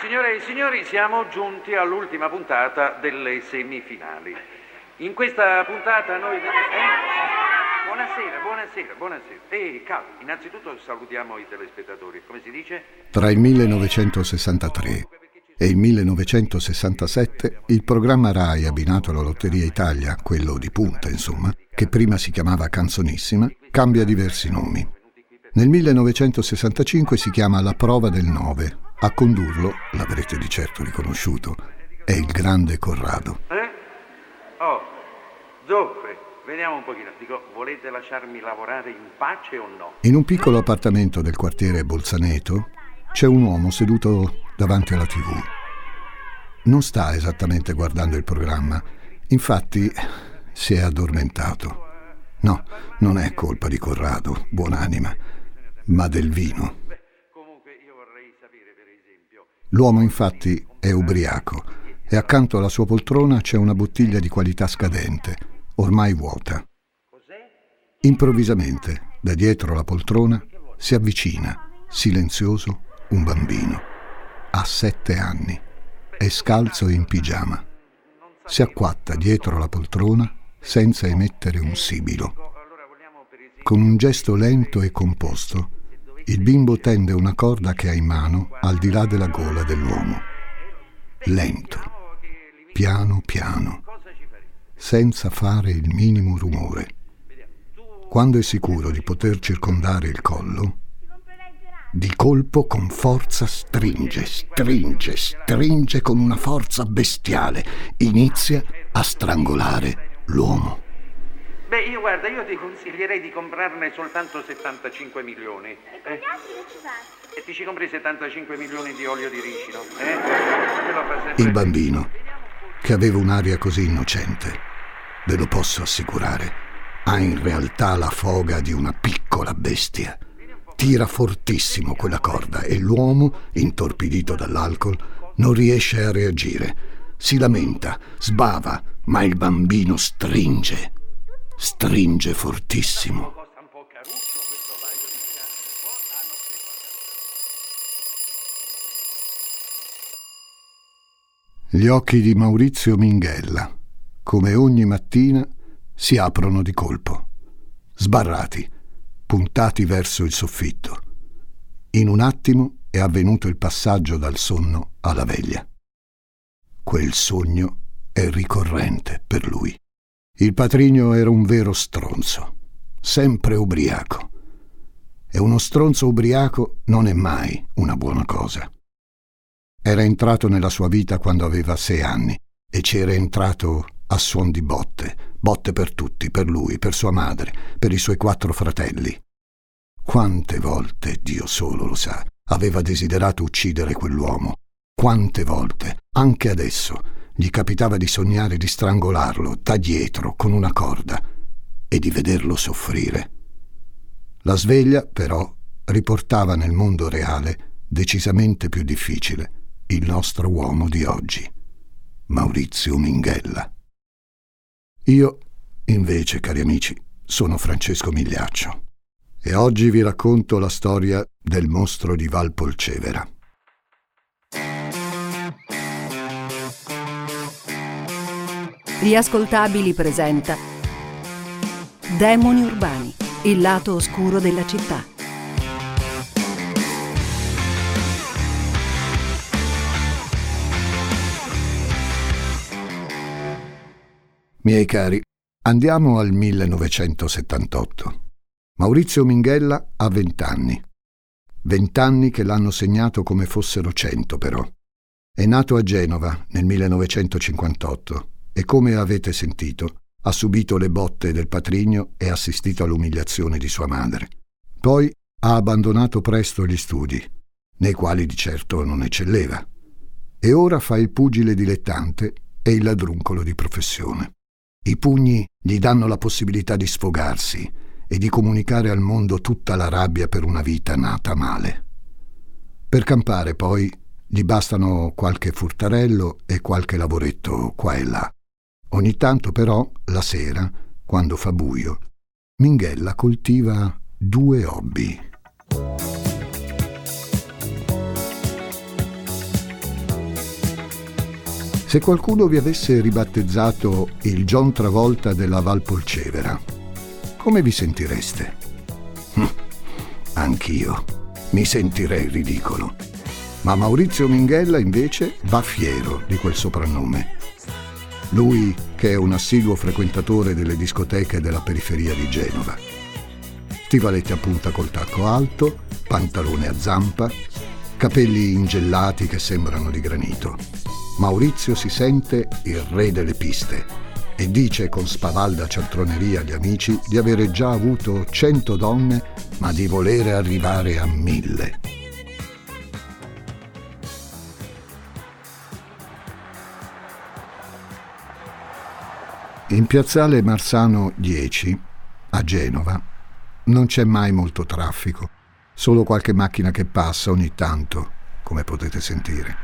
Signore e signori, siamo giunti all'ultima puntata delle semifinali. In questa puntata noi... Eh? Buonasera, buonasera, buonasera. E calma, innanzitutto salutiamo i telespettatori. Come si dice? Tra il 1963 e il 1967 il programma RAI abbinato alla Lotteria Italia, quello di punta insomma, che prima si chiamava Canzonissima, cambia diversi nomi. Nel 1965 si chiama La prova del 9. A condurlo, l'avrete di certo riconosciuto, è il grande Corrado. Eh? Oh, dunque, vediamo un pochino. Dico, volete lasciarmi lavorare in pace o no? In un piccolo appartamento del quartiere Bolzaneto c'è un uomo seduto davanti alla tv. Non sta esattamente guardando il programma, infatti si è addormentato. No, non è colpa di Corrado, buonanima, ma del vino. L'uomo infatti è ubriaco e accanto alla sua poltrona c'è una bottiglia di qualità scadente, ormai vuota. Improvvisamente, da dietro la poltrona, si avvicina, silenzioso, un bambino. Ha sette anni, è scalzo e in pigiama. Si acquatta dietro la poltrona senza emettere un sibilo. Con un gesto lento e composto, il bimbo tende una corda che ha in mano al di là della gola dell'uomo. Lento, piano piano, senza fare il minimo rumore. Quando è sicuro di poter circondare il collo, di colpo con forza stringe, stringe, stringe con una forza bestiale, inizia a strangolare l'uomo. Beh, io guarda, io ti consiglierei di comprarne soltanto 75 milioni. E con eh? gli altri che ci fai? E ti ci compri 75 milioni di olio di ricino, eh? Il bambino, che aveva un'aria così innocente, ve lo posso assicurare, ha in realtà la foga di una piccola bestia. Tira fortissimo quella corda e l'uomo, intorpidito dall'alcol, non riesce a reagire. Si lamenta, sbava, ma il bambino stringe. Stringe fortissimo. Gli occhi di Maurizio Minghella, come ogni mattina, si aprono di colpo, sbarrati, puntati verso il soffitto. In un attimo è avvenuto il passaggio dal sonno alla veglia. Quel sogno è ricorrente per lui. Il patrigno era un vero stronzo, sempre ubriaco. E uno stronzo ubriaco non è mai una buona cosa. Era entrato nella sua vita quando aveva sei anni e c'era entrato a suon di botte, botte per tutti, per lui, per sua madre, per i suoi quattro fratelli. Quante volte, Dio solo lo sa, aveva desiderato uccidere quell'uomo. Quante volte, anche adesso, gli capitava di sognare di strangolarlo da dietro con una corda e di vederlo soffrire. La sveglia, però, riportava nel mondo reale, decisamente più difficile, il nostro uomo di oggi, Maurizio Minghella. Io, invece, cari amici, sono Francesco Migliaccio e oggi vi racconto la storia del mostro di Valpolcevera. Riascoltabili presenta Demoni urbani, il lato oscuro della città. Miei cari, andiamo al 1978. Maurizio Minghella ha vent'anni. Vent'anni che l'hanno segnato come fossero cento, però. È nato a Genova nel 1958 e, come avete sentito, ha subito le botte del patrigno e assistito all'umiliazione di sua madre. Poi ha abbandonato presto gli studi, nei quali di certo non eccelleva, e ora fa il pugile dilettante e il ladruncolo di professione. I pugni gli danno la possibilità di sfogarsi e di comunicare al mondo tutta la rabbia per una vita nata male. Per campare poi gli bastano qualche furtarello e qualche lavoretto qua e là. Ogni tanto però, la sera, quando fa buio, Minghella coltiva due hobby. Se qualcuno vi avesse ribattezzato il John Travolta della Valpolcevera, come vi sentireste? Hm, anch'io mi sentirei ridicolo. Ma Maurizio Minghella invece va fiero di quel soprannome. Lui che è un assiduo frequentatore delle discoteche della periferia di Genova. Stivaletti a punta col tacco alto, pantalone a zampa, capelli ingellati che sembrano di granito. Maurizio si sente il re delle piste e dice con spavalda cialtroneria agli amici di avere già avuto cento donne, ma di volere arrivare a mille. In piazzale Marsano 10, a Genova, non c'è mai molto traffico, solo qualche macchina che passa ogni tanto, come potete sentire.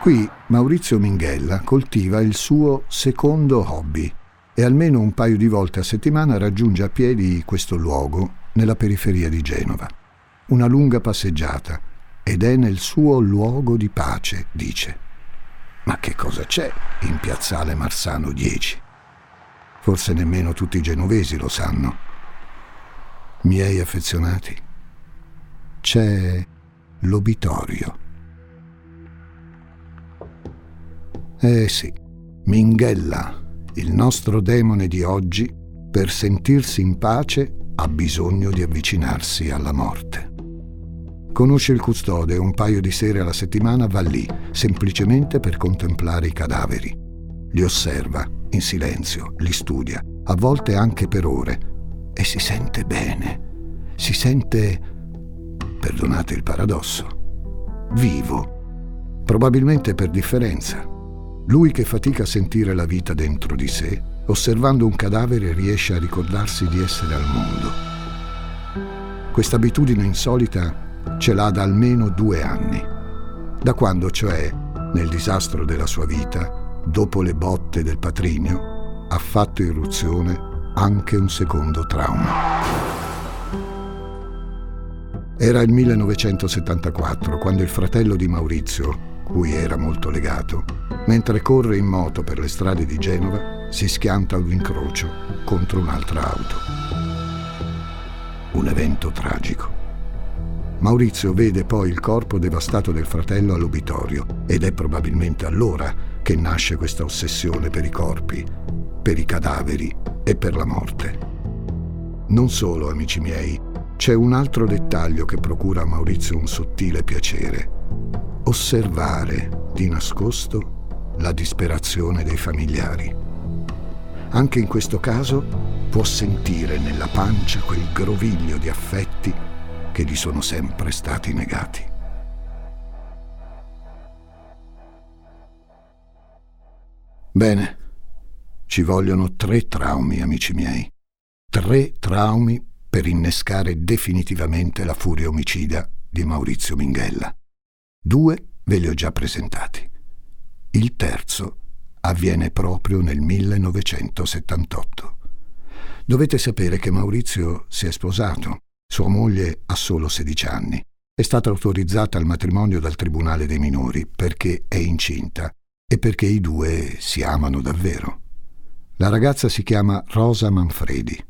Qui Maurizio Minghella coltiva il suo secondo hobby e almeno un paio di volte a settimana raggiunge a piedi questo luogo nella periferia di Genova. Una lunga passeggiata ed è nel suo luogo di pace, dice. Ma che cosa c'è in piazzale Marsano 10? Forse nemmeno tutti i genovesi lo sanno. Miei affezionati, c'è l'obitorio. Eh sì, Minghella, il nostro demone di oggi, per sentirsi in pace ha bisogno di avvicinarsi alla morte. Conosce il custode e un paio di sere alla settimana va lì, semplicemente per contemplare i cadaveri. Li osserva, in silenzio, li studia, a volte anche per ore, e si sente bene, si sente, perdonate il paradosso, vivo, probabilmente per differenza. Lui che fatica a sentire la vita dentro di sé, osservando un cadavere riesce a ricordarsi di essere al mondo. Questa abitudine insolita ce l'ha da almeno due anni, da quando cioè, nel disastro della sua vita, dopo le botte del patrigno, ha fatto irruzione anche un secondo trauma. Era il 1974 quando il fratello di Maurizio, cui era molto legato, mentre corre in moto per le strade di Genova, si schianta ad un incrocio contro un'altra auto. Un evento tragico. Maurizio vede poi il corpo devastato del fratello all'obitorio ed è probabilmente allora che nasce questa ossessione per i corpi, per i cadaveri e per la morte. Non solo, amici miei, c'è un altro dettaglio che procura a Maurizio un sottile piacere. Osservare di nascosto la disperazione dei familiari. Anche in questo caso può sentire nella pancia quel groviglio di affetti che gli sono sempre stati negati. Bene, ci vogliono tre traumi, amici miei. Tre traumi per innescare definitivamente la furia omicida di Maurizio Minghella. Due ve li ho già presentati. Il terzo avviene proprio nel 1978. Dovete sapere che Maurizio si è sposato sua moglie ha solo 16 anni. È stata autorizzata al matrimonio dal Tribunale dei minori perché è incinta e perché i due si amano davvero. La ragazza si chiama Rosa Manfredi.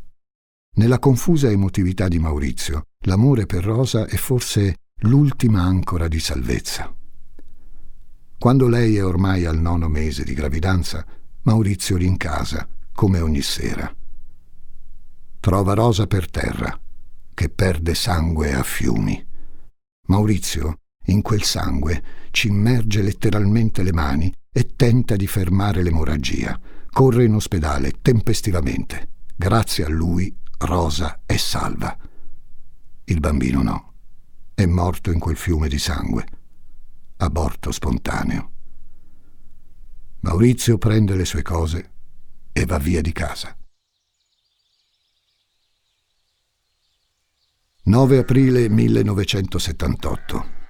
Nella confusa emotività di Maurizio, l'amore per Rosa è forse l'ultima ancora di salvezza. Quando lei è ormai al nono mese di gravidanza, Maurizio rincasa, come ogni sera. Trova Rosa per terra che perde sangue a fiumi. Maurizio, in quel sangue, ci immerge letteralmente le mani e tenta di fermare l'emorragia. Corre in ospedale tempestivamente. Grazie a lui Rosa è salva. Il bambino no. È morto in quel fiume di sangue. Aborto spontaneo. Maurizio prende le sue cose e va via di casa. 9 aprile 1978.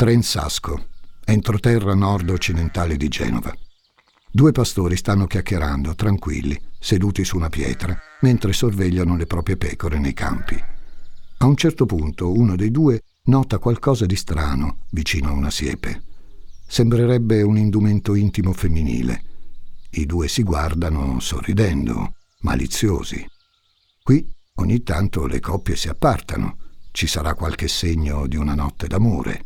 Trensasco, entroterra nord-occidentale di Genova. Due pastori stanno chiacchierando, tranquilli, seduti su una pietra, mentre sorvegliano le proprie pecore nei campi. A un certo punto uno dei due nota qualcosa di strano vicino a una siepe. sembrerebbe un indumento intimo femminile. I due si guardano sorridendo, maliziosi. Qui ogni tanto le coppie si appartano, ci sarà qualche segno di una notte d'amore.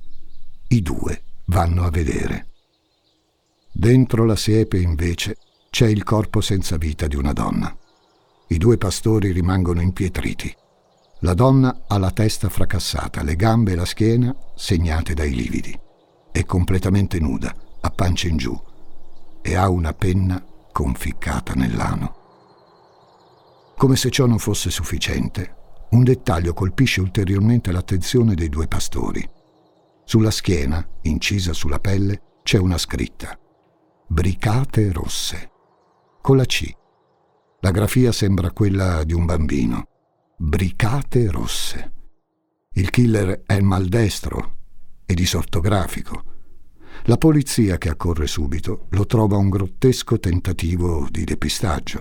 I due vanno a vedere. Dentro la siepe, invece, c'è il corpo senza vita di una donna. I due pastori rimangono impietriti. La donna ha la testa fracassata, le gambe e la schiena segnate dai lividi. È completamente nuda, a pancia in giù, e ha una penna conficcata nell'ano. Come se ciò non fosse sufficiente, un dettaglio colpisce ulteriormente l'attenzione dei due pastori. Sulla schiena, incisa sulla pelle, c'è una scritta. Bricate rosse. Con la C. La grafia sembra quella di un bambino bricate rosse. Il killer è maldestro e disortografico. La polizia che accorre subito lo trova un grottesco tentativo di depistaggio.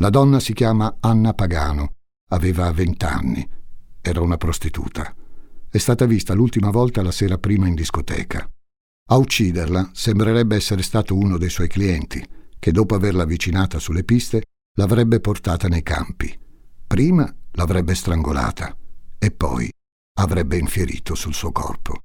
La donna si chiama Anna Pagano, aveva vent'anni, era una prostituta. È stata vista l'ultima volta la sera prima in discoteca. A ucciderla sembrerebbe essere stato uno dei suoi clienti, che dopo averla avvicinata sulle piste l'avrebbe portata nei campi. Prima l'avrebbe strangolata e poi avrebbe infierito sul suo corpo.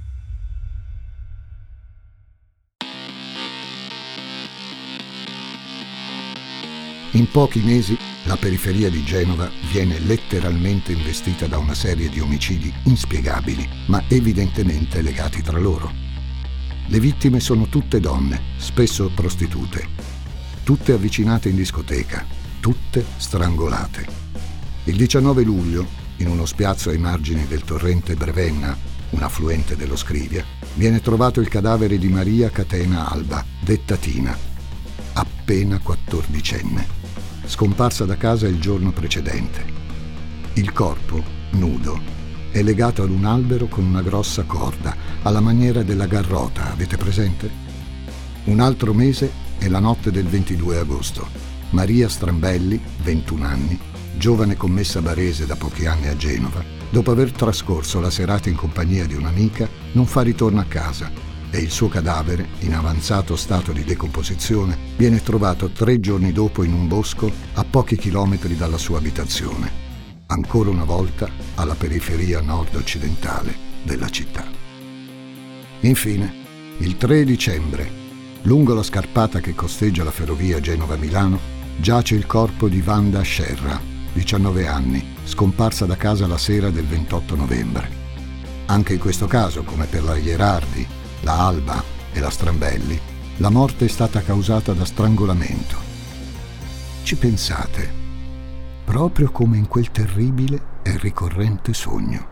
In pochi mesi la periferia di Genova viene letteralmente investita da una serie di omicidi inspiegabili, ma evidentemente legati tra loro. Le vittime sono tutte donne, spesso prostitute, tutte avvicinate in discoteca, tutte strangolate. Il 19 luglio, in uno spiazzo ai margini del torrente Brevenna, un affluente dello Scrivia, viene trovato il cadavere di Maria Catena Alba, detta Tina, appena quattordicenne scomparsa da casa il giorno precedente. Il corpo, nudo, è legato ad un albero con una grossa corda, alla maniera della garrota, avete presente? Un altro mese è la notte del 22 agosto. Maria Strambelli, 21 anni, giovane commessa barese da pochi anni a Genova, dopo aver trascorso la serata in compagnia di un'amica, non fa ritorno a casa e il suo cadavere, in avanzato stato di decomposizione, viene trovato tre giorni dopo in un bosco a pochi chilometri dalla sua abitazione, ancora una volta alla periferia nord-occidentale della città. Infine, il 3 dicembre, lungo la scarpata che costeggia la ferrovia Genova-Milano, giace il corpo di Wanda Scerra, 19 anni, scomparsa da casa la sera del 28 novembre. Anche in questo caso, come per la Ierardi, la Alba e la Strambelli, la morte è stata causata da strangolamento. Ci pensate, proprio come in quel terribile e ricorrente sogno.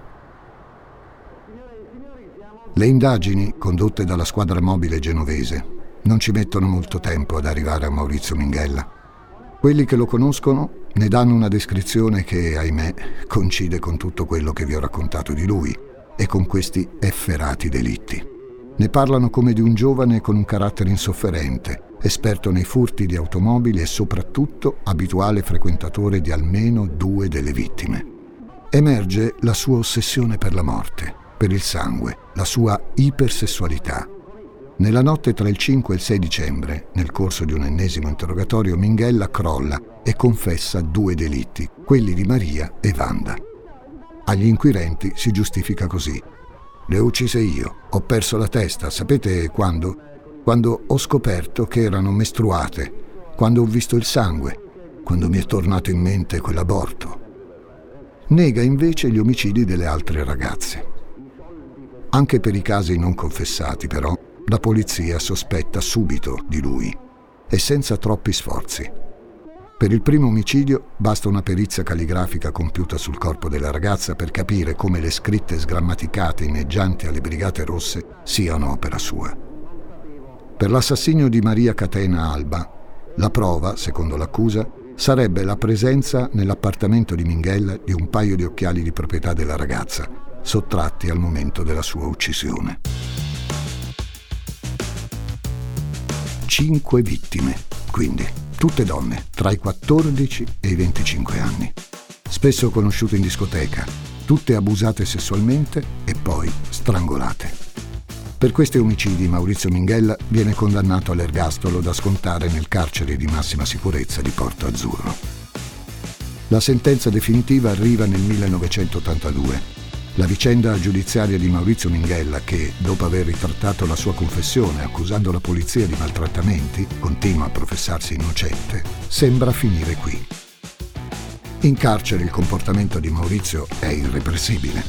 Le indagini, condotte dalla squadra mobile genovese, non ci mettono molto tempo ad arrivare a Maurizio Minghella. Quelli che lo conoscono ne danno una descrizione che, ahimè, coincide con tutto quello che vi ho raccontato di lui e con questi efferati delitti. Ne parlano come di un giovane con un carattere insofferente, esperto nei furti di automobili e soprattutto abituale frequentatore di almeno due delle vittime. Emerge la sua ossessione per la morte, per il sangue, la sua ipersessualità. Nella notte tra il 5 e il 6 dicembre, nel corso di un ennesimo interrogatorio, Minghella crolla e confessa due delitti, quelli di Maria e Wanda. Agli inquirenti si giustifica così. Le ho uccise io. Ho perso la testa. Sapete quando? Quando ho scoperto che erano mestruate, quando ho visto il sangue, quando mi è tornato in mente quell'aborto. nega invece gli omicidi delle altre ragazze. Anche per i casi non confessati, però, la polizia sospetta subito di lui e senza troppi sforzi. Per il primo omicidio basta una perizia calligrafica compiuta sul corpo della ragazza per capire come le scritte sgrammaticate inneggianti alle Brigate Rosse siano opera sua. Per l'assassinio di Maria Catena Alba, la prova, secondo l'accusa, sarebbe la presenza nell'appartamento di Minghella di un paio di occhiali di proprietà della ragazza, sottratti al momento della sua uccisione. Cinque vittime, quindi, tutte donne, tra i 14 e i 25 anni. Spesso conosciute in discoteca, tutte abusate sessualmente e poi strangolate. Per questi omicidi Maurizio Minghella viene condannato all'ergastolo da scontare nel carcere di massima sicurezza di Porto Azzurro. La sentenza definitiva arriva nel 1982. La vicenda giudiziaria di Maurizio Minghella, che, dopo aver ritrattato la sua confessione accusando la polizia di maltrattamenti, continua a professarsi innocente, sembra finire qui. In carcere il comportamento di Maurizio è irrepressibile.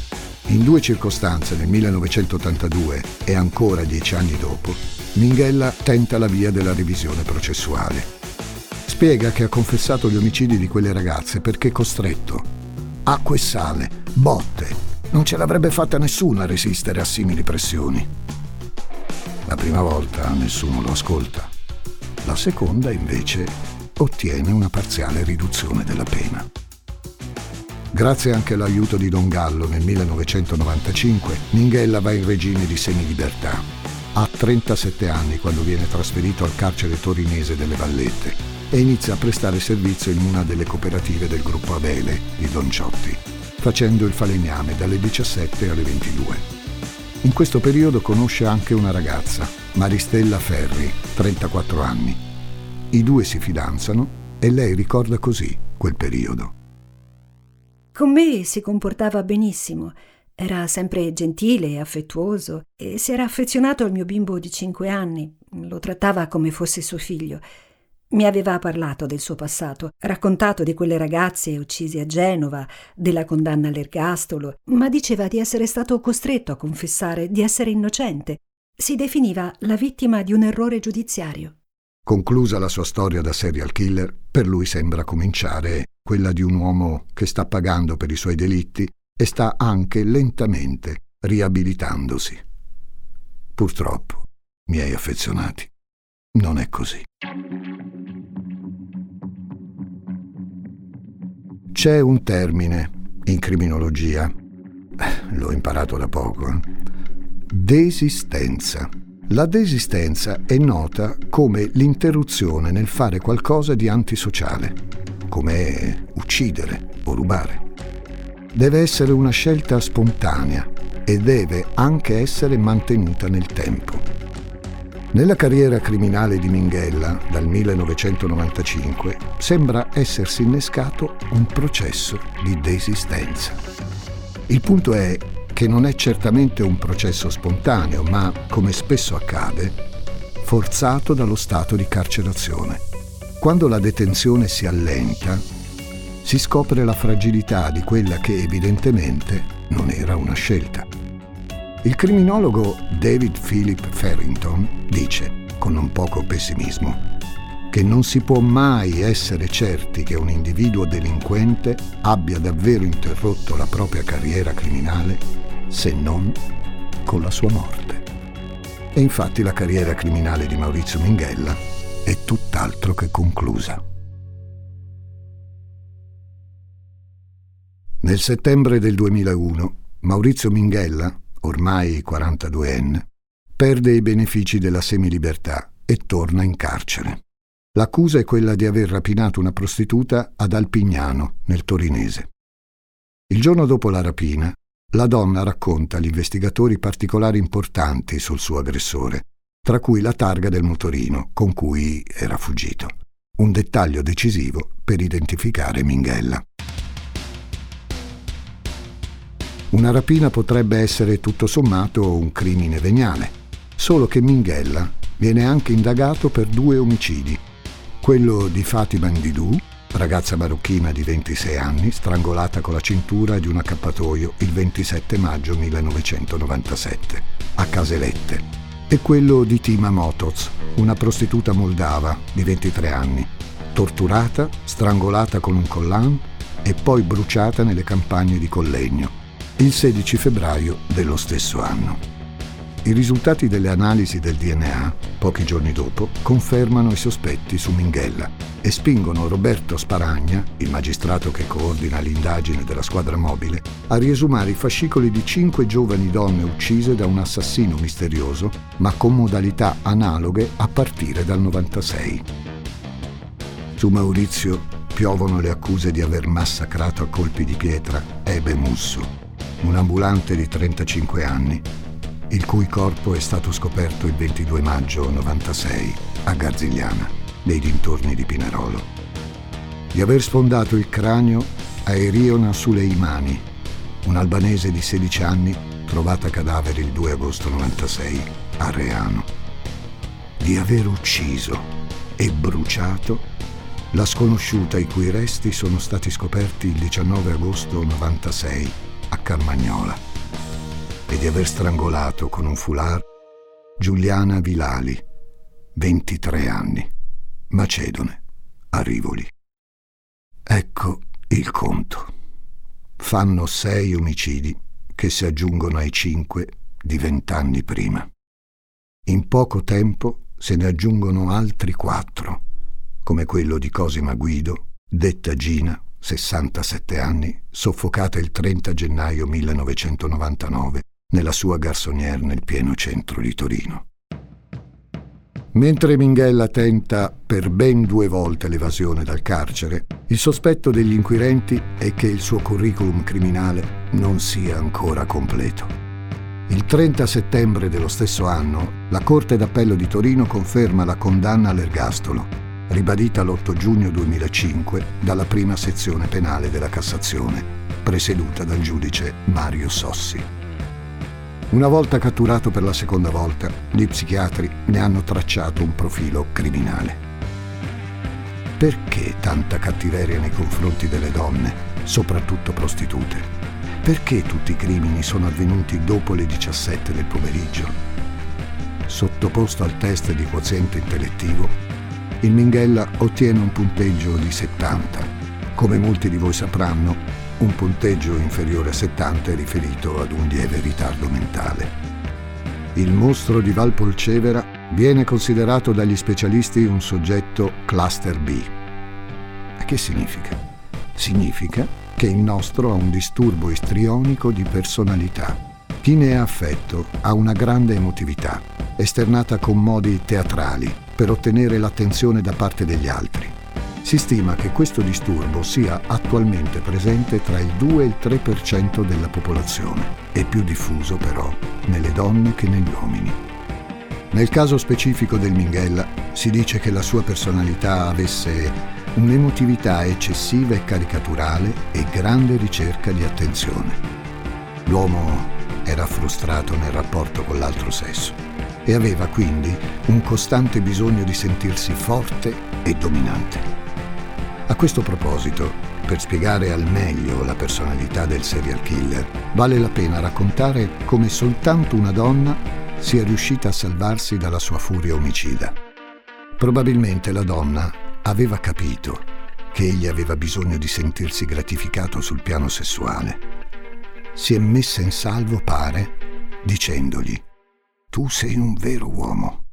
In due circostanze, nel 1982 e ancora dieci anni dopo, Minghella tenta la via della revisione processuale. Spiega che ha confessato gli omicidi di quelle ragazze perché costretto. Acqua e sale, botte. Non ce l'avrebbe fatta nessuno a resistere a simili pressioni. La prima volta nessuno lo ascolta. La seconda, invece, ottiene una parziale riduzione della pena. Grazie anche all'aiuto di Don Gallo nel 1995, Minghella va in regime di semilibertà. Ha 37 anni quando viene trasferito al carcere torinese delle Vallette e inizia a prestare servizio in una delle cooperative del gruppo Abele di Don Ciotti, facendo il falegname dalle 17 alle 22. In questo periodo conosce anche una ragazza, Maristella Ferri, 34 anni. I due si fidanzano e lei ricorda così quel periodo. Con me si comportava benissimo, era sempre gentile e affettuoso e si era affezionato al mio bimbo di cinque anni, lo trattava come fosse suo figlio. Mi aveva parlato del suo passato, raccontato di quelle ragazze uccise a Genova, della condanna all'ergastolo, ma diceva di essere stato costretto a confessare di essere innocente. Si definiva la vittima di un errore giudiziario. Conclusa la sua storia da serial killer, per lui sembra cominciare quella di un uomo che sta pagando per i suoi delitti e sta anche lentamente riabilitandosi. Purtroppo, miei affezionati, non è così. C'è un termine in criminologia, l'ho imparato da poco, desistenza. La desistenza è nota come l'interruzione nel fare qualcosa di antisociale come uccidere o rubare. Deve essere una scelta spontanea e deve anche essere mantenuta nel tempo. Nella carriera criminale di Minghella, dal 1995, sembra essersi innescato un processo di desistenza. Il punto è che non è certamente un processo spontaneo, ma, come spesso accade, forzato dallo stato di carcerazione. Quando la detenzione si allenta, si scopre la fragilità di quella che evidentemente non era una scelta. Il criminologo David Philip Farrington dice, con non poco pessimismo, che non si può mai essere certi che un individuo delinquente abbia davvero interrotto la propria carriera criminale se non con la sua morte. E infatti la carriera criminale di Maurizio Minghella è tutt'altro che conclusa. Nel settembre del 2001 Maurizio Minghella, ormai 42enne, perde i benefici della semilibertà e torna in carcere. L'accusa è quella di aver rapinato una prostituta ad Alpignano, nel Torinese. Il giorno dopo la rapina, la donna racconta agli investigatori particolari importanti sul suo aggressore tra cui la targa del motorino con cui era fuggito. Un dettaglio decisivo per identificare Minghella. Una rapina potrebbe essere tutto sommato un crimine veniale, solo che Minghella viene anche indagato per due omicidi, quello di Fatima Ndidou ragazza marocchina di 26 anni, strangolata con la cintura di un accappatoio il 27 maggio 1997, a Caselette. E quello di Tima Motoz, una prostituta moldava di 23 anni, torturata, strangolata con un collan e poi bruciata nelle campagne di Collegno, il 16 febbraio dello stesso anno. I risultati delle analisi del DNA, pochi giorni dopo, confermano i sospetti su Minghella e spingono Roberto Sparagna, il magistrato che coordina l'indagine della squadra mobile, a riesumare i fascicoli di cinque giovani donne uccise da un assassino misterioso, ma con modalità analoghe a partire dal 96. Su Maurizio piovono le accuse di aver massacrato a colpi di pietra Ebe Musso, un ambulante di 35 anni il cui corpo è stato scoperto il 22 maggio 96 a Garzigliana, nei dintorni di Pinerolo. Di aver sfondato il cranio a Eriona Suleimani, un albanese di 16 anni trovata cadavere il 2 agosto 96 a Reano. Di aver ucciso e bruciato la sconosciuta i cui resti sono stati scoperti il 19 agosto 96 a Carmagnola e di aver strangolato con un foulard Giuliana Vilali, 23 anni, Macedone, a Rivoli. Ecco il conto. Fanno sei omicidi che si aggiungono ai cinque di vent'anni prima. In poco tempo se ne aggiungono altri quattro, come quello di Cosima Guido, detta Gina, 67 anni, soffocata il 30 gennaio 1999 nella sua garçonnière nel pieno centro di Torino. Mentre Minghella tenta per ben due volte l'evasione dal carcere, il sospetto degli inquirenti è che il suo curriculum criminale non sia ancora completo. Il 30 settembre dello stesso anno, la Corte d'Appello di Torino conferma la condanna all'ergastolo, ribadita l'8 giugno 2005 dalla prima sezione penale della Cassazione, presieduta dal giudice Mario Sossi. Una volta catturato per la seconda volta, gli psichiatri ne hanno tracciato un profilo criminale. Perché tanta cattiveria nei confronti delle donne, soprattutto prostitute? Perché tutti i crimini sono avvenuti dopo le 17 del pomeriggio? Sottoposto al test di quoziente intellettivo, il Minghella ottiene un punteggio di 70. Come molti di voi sapranno, un punteggio inferiore a 70 è riferito ad un lieve ritardo mentale. Il mostro di Valpolcevera viene considerato dagli specialisti un soggetto cluster B. Che significa? Significa che il nostro ha un disturbo istrionico di personalità. Chi ne è affetto ha una grande emotività, esternata con modi teatrali, per ottenere l'attenzione da parte degli altri si stima che questo disturbo sia attualmente presente tra il 2 e il 3% della popolazione e più diffuso però nelle donne che negli uomini. Nel caso specifico del Minghella si dice che la sua personalità avesse un'emotività eccessiva e caricaturale e grande ricerca di attenzione. L'uomo era frustrato nel rapporto con l'altro sesso e aveva quindi un costante bisogno di sentirsi forte e dominante. A questo proposito, per spiegare al meglio la personalità del serial killer, vale la pena raccontare come soltanto una donna sia riuscita a salvarsi dalla sua furia omicida. Probabilmente la donna aveva capito che egli aveva bisogno di sentirsi gratificato sul piano sessuale. Si è messa in salvo, pare, dicendogli, Tu sei un vero uomo,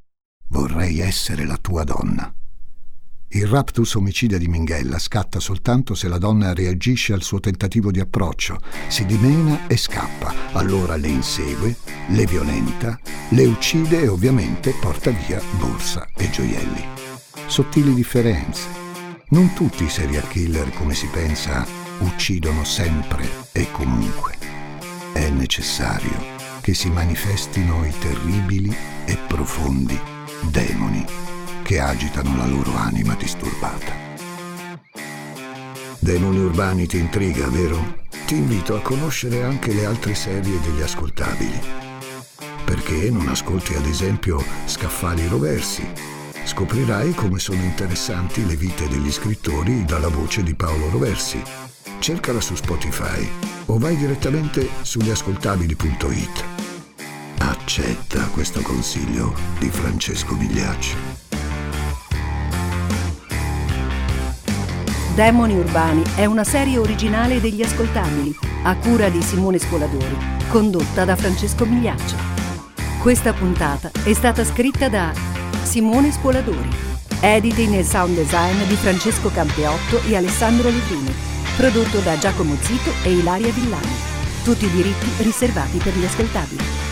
vorrei essere la tua donna. Il raptus omicida di Minghella scatta soltanto se la donna reagisce al suo tentativo di approccio, si dimena e scappa. Allora le insegue, le violenta, le uccide e ovviamente porta via borsa e gioielli. Sottili differenze. Non tutti i serial killer, come si pensa, uccidono sempre e comunque. È necessario che si manifestino i terribili e profondi demoni che agitano la loro anima disturbata. Demoni urbani ti intriga, vero? Ti invito a conoscere anche le altre serie degli ascoltabili. Perché non ascolti ad esempio Scaffali Roversi, Scoprirai come sono interessanti le vite degli scrittori dalla voce di Paolo Roversi. Cercala su Spotify o vai direttamente sugliascoltabili.it. Accetta questo consiglio di Francesco Migliaccio. Demoni Urbani è una serie originale degli ascoltabili, a cura di Simone Spoladori, condotta da Francesco Migliaccio. Questa puntata è stata scritta da Simone Spoladori, editing e sound design di Francesco Campeotto e Alessandro Lupini, prodotto da Giacomo Zito e Ilaria Villani. Tutti i diritti riservati per gli ascoltabili.